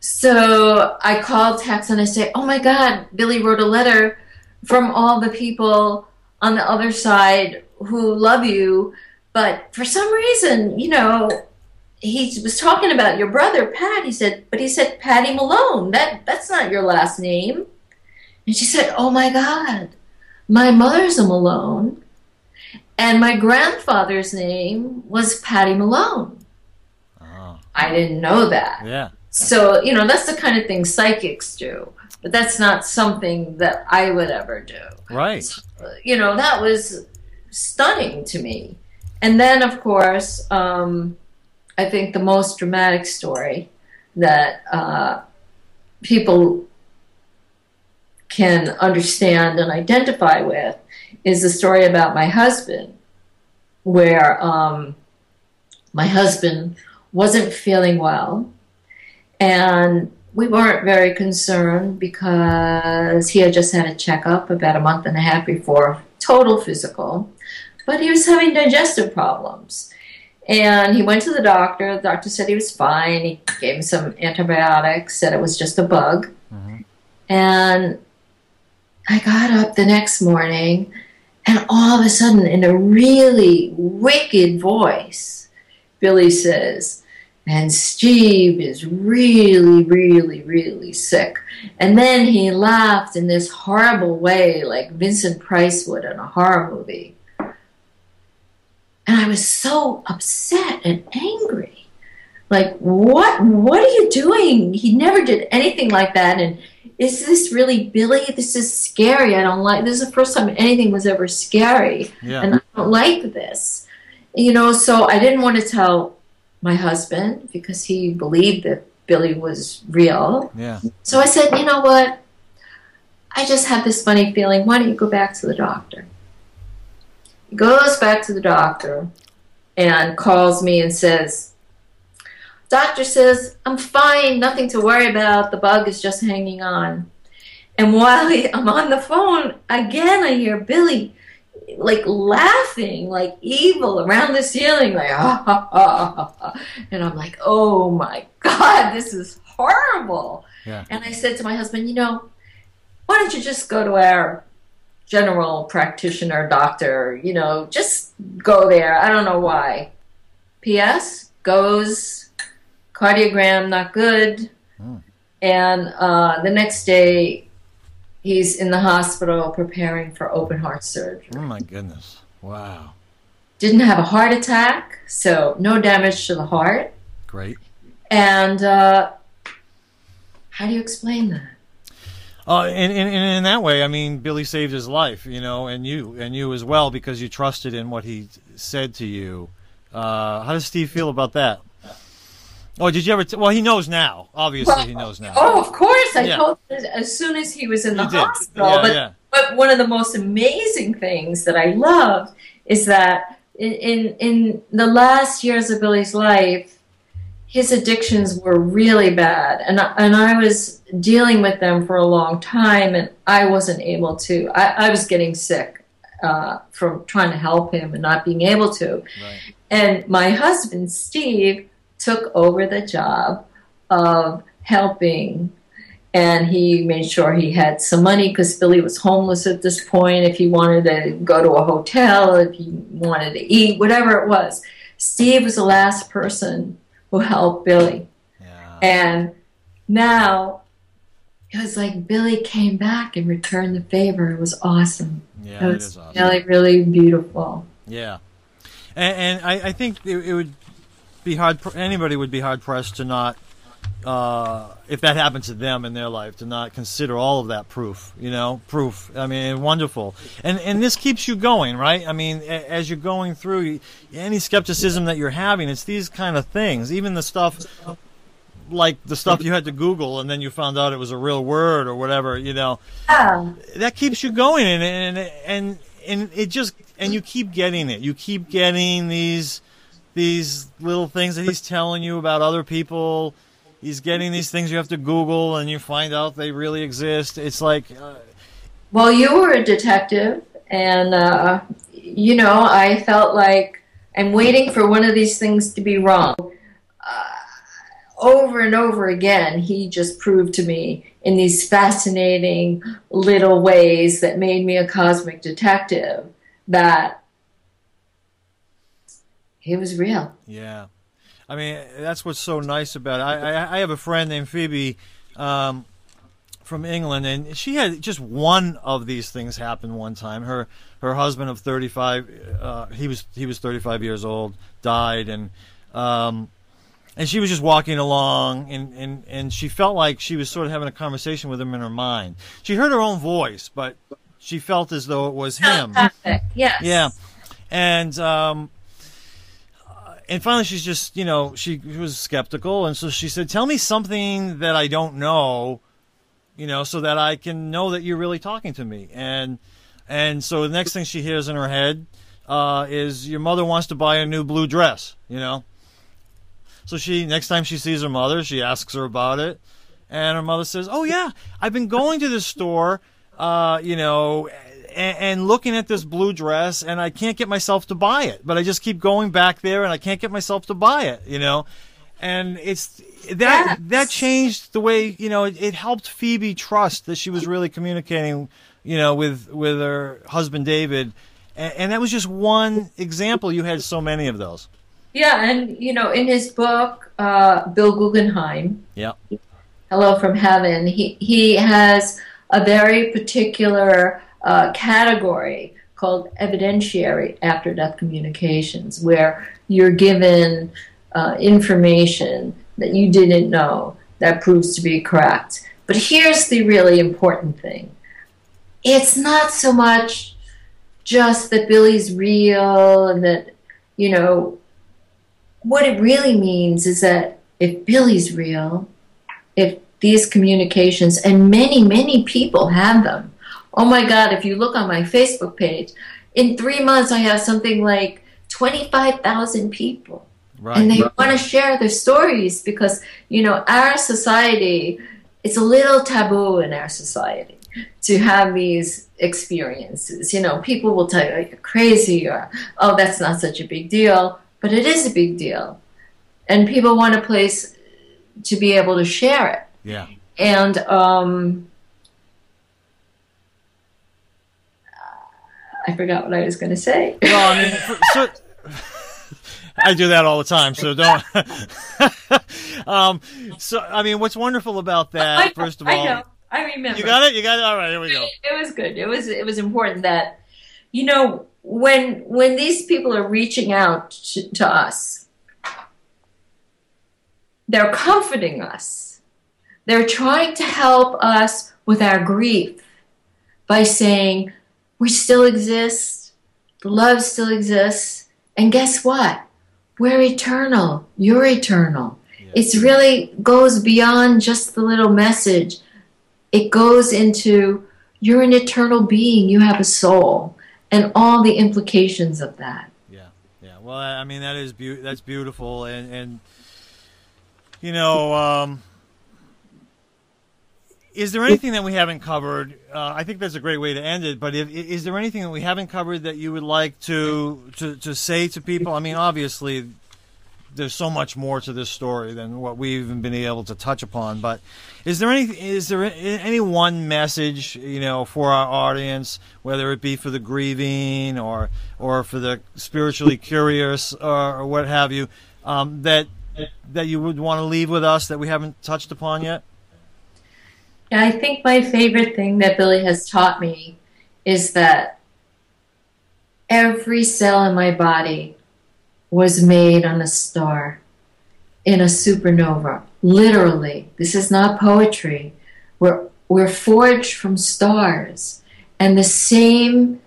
So I called Tex and I say, oh my God, Billy wrote a letter from all the people on the other side who love you. But for some reason, you know, he was talking about your brother, Pat. He said, but he said Patty Malone. That that's not your last name. And she said, Oh my God, my mother's a Malone. And my grandfather's name was Patty Malone. Oh. I didn't know that. Yeah. So, you know, that's the kind of thing psychics do. But that's not something that I would ever do. Right. So, you know, that was stunning to me. And then, of course, um, I think the most dramatic story that uh, people can understand and identify with is the story about my husband, where um, my husband wasn't feeling well, and we weren't very concerned because he had just had a checkup about a month and a half before, total physical, but he was having digestive problems. And he went to the doctor. The doctor said he was fine. He gave him some antibiotics, said it was just a bug. Mm-hmm. And I got up the next morning and all of a sudden, in a really wicked voice, Billy says, and Steve is really, really, really sick. And then he laughed in this horrible way, like Vincent Price would in a horror movie. And I was so upset and angry. Like, what? What are you doing? He never did anything like that. And is this really Billy? This is scary. I don't like this is the first time anything was ever scary. Yeah. And I don't like this. You know, so I didn't want to tell my husband because he believed that Billy was real. Yeah. So I said, you know what? I just have this funny feeling. Why don't you go back to the doctor? He goes back to the doctor and calls me and says, Doctor says, I'm fine, nothing to worry about. The bug is just hanging on. And while he, I'm on the phone, again, I hear Billy like laughing, like evil around the ceiling, like, ha, ha, ha, ha. And I'm like, oh my God, this is horrible. Yeah. And I said to my husband, you know, why don't you just go to our general practitioner doctor, you know, just go there. I don't know why. P.S. goes, cardiogram not good, and uh, the next day he's in the hospital preparing for open heart surgery. Oh my goodness! Wow, Didn't have a heart attack, so no damage to the heart. great. And uh, how do you explain that? Uh, and, and, and in that way, I mean, Billy saved his life, you know, and you, and you as well, because you trusted in what he said to you. Uh, how does Steve feel about that? Oh, did you ever? T- well, he knows now. Obviously, he knows now. Oh, of course. I Yeah. told him as soon as he was in the You hospital. Yeah, but, yeah. but one of the most amazing things that I loved is that in, in, in the last years of Billy's life, his addictions were really bad. And, I- and I was dealing with them for a long time, and I wasn't able to. I, I was getting sick uh, from trying to help him and not being able to. Right. And my husband, Steve, took over the job of helping. And he made sure he had some money because Billy was homeless at this point. If he wanted to go to a hotel, if he wanted to eat, whatever it was, Steve was the last person who helped Billy. Yeah. And now it was like Billy came back and returned the favor. It was awesome. Yeah, it was awesome. really, really beautiful. Yeah, and, and I, I think it, it would be hard. Anybody would be hard pressed to not, uh, if that happened to them in their life, to not consider all of that proof. You know, proof. I mean, wonderful. And and this keeps you going, right? I mean, a- as you're going through any skepticism that you're having, it's these kind of things. Even the stuff. Like the stuff you had to Google, and then you found out it was a real word or whatever, you know that keeps you going and and and and it just and you keep getting it you keep getting these these little things that he's telling you about other people he's getting these things you have to google and you find out they really exist it's like uh, Well, you were a detective, and uh, you know, I felt like I'm waiting for one of these things to be wrong. Uh, over and over again, he just proved to me in these fascinating little ways that made me a cosmic detective that he was real. yeah i mean that's what's so nice about it i i, I have a friend named phoebe um, from England, and she had just one of these things happen one time. Her her husband of 35, uh, he was he was 35 years old, died, and um, and she was just walking along, and, and and she felt like she was sort of having a conversation with him in her mind. She heard her own voice, but she felt as though it was him. Perfect. Yes. Yeah, and um, and finally, she's just you know she was skeptical, and so she said, "Tell me something that I don't know, you know, so that I can know that you're really talking to me." And and so the next thing she hears in her head uh, is, "Your mother wants to buy a new blue dress," you know. So she next time she sees her mother, she asks her about it, and her mother says, "Oh yeah, I've been going to this store, uh, you know, and, and looking at this blue dress, and I can't get myself to buy it. But I just keep going back there, and I can't get myself to buy it, you know." And it's that Yes. that changed the way you know it, it helped Phoebe trust that she was really communicating, you know, with with her husband David, and, and that was just one example. You had so many of those. Yeah, and you know, in his book, uh, Bill Guggenheim, Yeah. Hello from Heaven, he he has a very particular uh, category called evidentiary after death communications, where you're given uh, information that you didn't know that proves to be correct. But here's the really important thing: it's not so much just that Billy's real and that you know what it really means is that if Billy's real, if these communications, and many, many people have them. Oh my God, if you look on my Facebook page, in three months I have something like 25,000 people. Right. And they want to share their stories because, you know, our society, it's a little taboo in our society to have these experiences. You know, people will tell you, you're crazy or, oh, that's not such a big deal but it is a big deal and people want a place to be able to share it yeah. and um, i forgot what i was going to say Well, I mean, for, so, I do that all the time, so don't. um, so, I mean, what's wonderful about that, I first of I all, know. I remember. you got it. You got it. All right, here we go. It was good. It was it was important that you know when when these people are reaching out to, to us, they're comforting us. They're trying to help us with our grief by saying we still exist, the love still exists, and guess what? We're eternal. You're eternal. It's really goes beyond just the little message. It goes into you're an eternal being. You have a soul, and all the implications of that. Yeah, yeah. Well, I mean, that is beau- that's beautiful, and and you know, um, is there anything that we haven't covered? Uh, I think that's a great way to end it. But if, is there anything that we haven't covered that you would like to to to say to people? I mean, obviously. There's so much more to this story than what we've even been able to touch upon. But is there any is there any one message you know for our audience, whether it be for the grieving or or for the spiritually curious or, or what have you, um, that that you would want to leave with us that we haven't touched upon yet? I think my favorite thing that Billy has taught me is that every cell in my body was made on a star in a supernova. Literally, this is not poetry. We're, we're forged from stars, and the same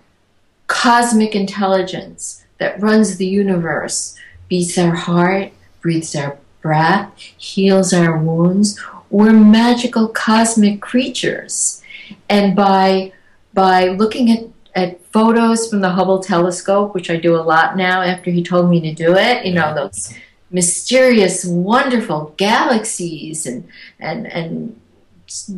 cosmic intelligence that runs the universe beats our heart, breathes our breath, heals our wounds. We're magical cosmic creatures. And by by looking at, at photos from the Hubble telescope, which I do a lot now after he told me to do it, you know, those mysterious, wonderful galaxies and and and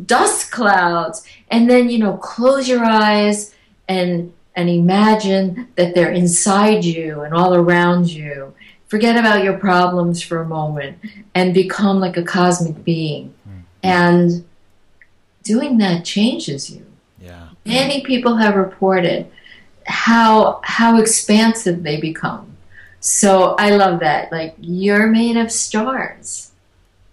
dust clouds, and then you know, close your eyes and and imagine that they're inside you and all around you. Forget about your problems for a moment and become like a cosmic being. And doing that changes you. Yeah. Many people have reported how how expansive they become. So I love that. Like you're made of stars.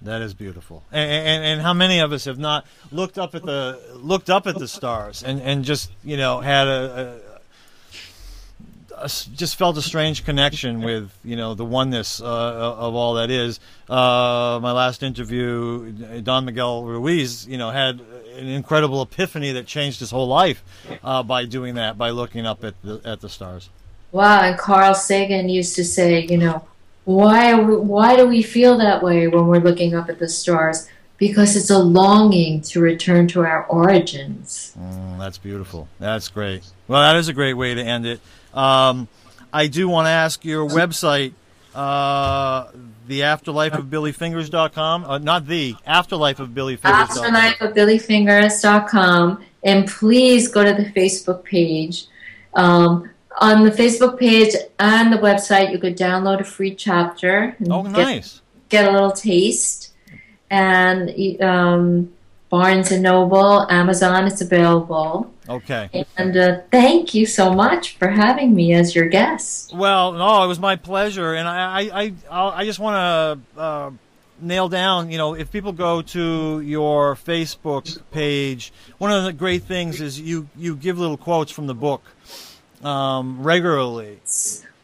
That is beautiful, and, and and how many of us have not looked up at the looked up at the stars and and just you know had a, a, just felt a strange connection with you know the oneness uh, of all that is. Uh, my last interview, Don Miguel Ruiz, you know, had an incredible epiphany that changed his whole life uh, by doing that, by looking up at the at the stars. Wow, and Carl Sagan used to say, you know, why we, why do we feel that way when we're looking up at the stars? Because it's a longing to return to our origins. Mm, that's beautiful. That's great. Well, that is a great way to end it. Um, I do want to ask your website, uh, the afterlife of billyfingers.com. Uh, not the afterlife of billyfingers.com. Afterlife of BillyFingers.com, and please go to the Facebook page. Um, on the Facebook page and the website, you could download a free chapter and Oh, get, nice. get a little taste. And um, Barnes and Noble, Amazon, it's available. Okay. And uh, thank you so much for having me as your guest. Well, no, it was my pleasure, and I, I, I, I just want to uh, nail down. You know, if people go to your Facebook page, one of the great things is you you give little quotes from the book um, regularly.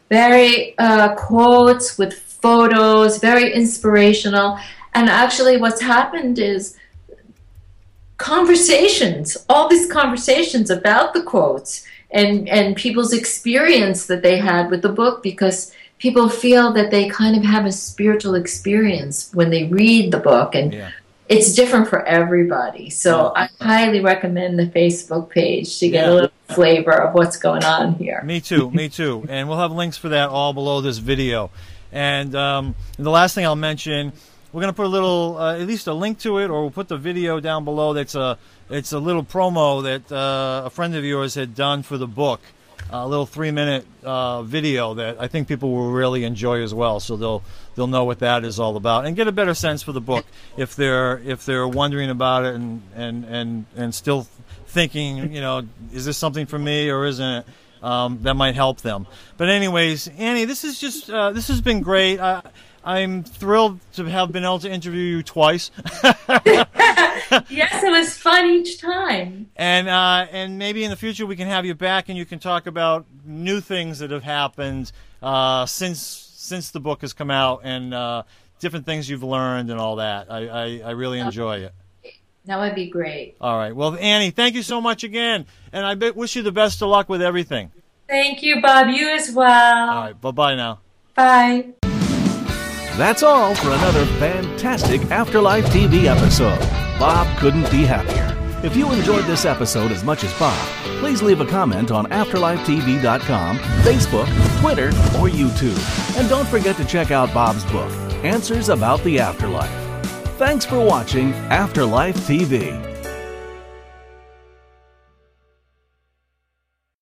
very uh, quotes with photos, very inspirational. And actually, what's happened is conversations, all these conversations about the quotes and, and people's experience that they had with the book because people feel that they kind of have a spiritual experience when they read the book and Yeah. it's different for everybody. So I highly recommend the Facebook page to get Yeah. a little flavor of what's going on here. Me too, me too. And we'll have links for that all below this video. And um, the last thing I'll mention, we're to put a little, uh, at least a link to it, or we'll put the video down below. That's a, it's a little promo that uh, a friend of yours had done for the book. A little three-minute uh, video that I think people will really enjoy as well. So they'll they'll know what that is all about and get a better sense for the book if they're if they're wondering about it and and and and still thinking, you know, is this something for me or isn't it? um, that might help them. But anyways, Annie, this is just uh, this has been great. I'm thrilled to have been able to interview you twice. yes, it was fun each time. And uh, and maybe in the future we can have you back and you can talk about new things that have happened uh, since since the book has come out and uh, different things you've learned and all that. I, I, I really enjoy it. That would be great. All right. Well, Annie, thank you so much again, and I wish you the best of luck with everything. Thank you, Bob. You as well. All right. Bye bye now. Bye. That's all for another fantastic Afterlife TV episode. Bob couldn't be happier. If you enjoyed this episode as much as Bob, please leave a comment on AfterlifeTV.com, Facebook, Twitter, or YouTube. And don't forget to check out Bob's book, Answers About the Afterlife. Thanks for watching Afterlife TV.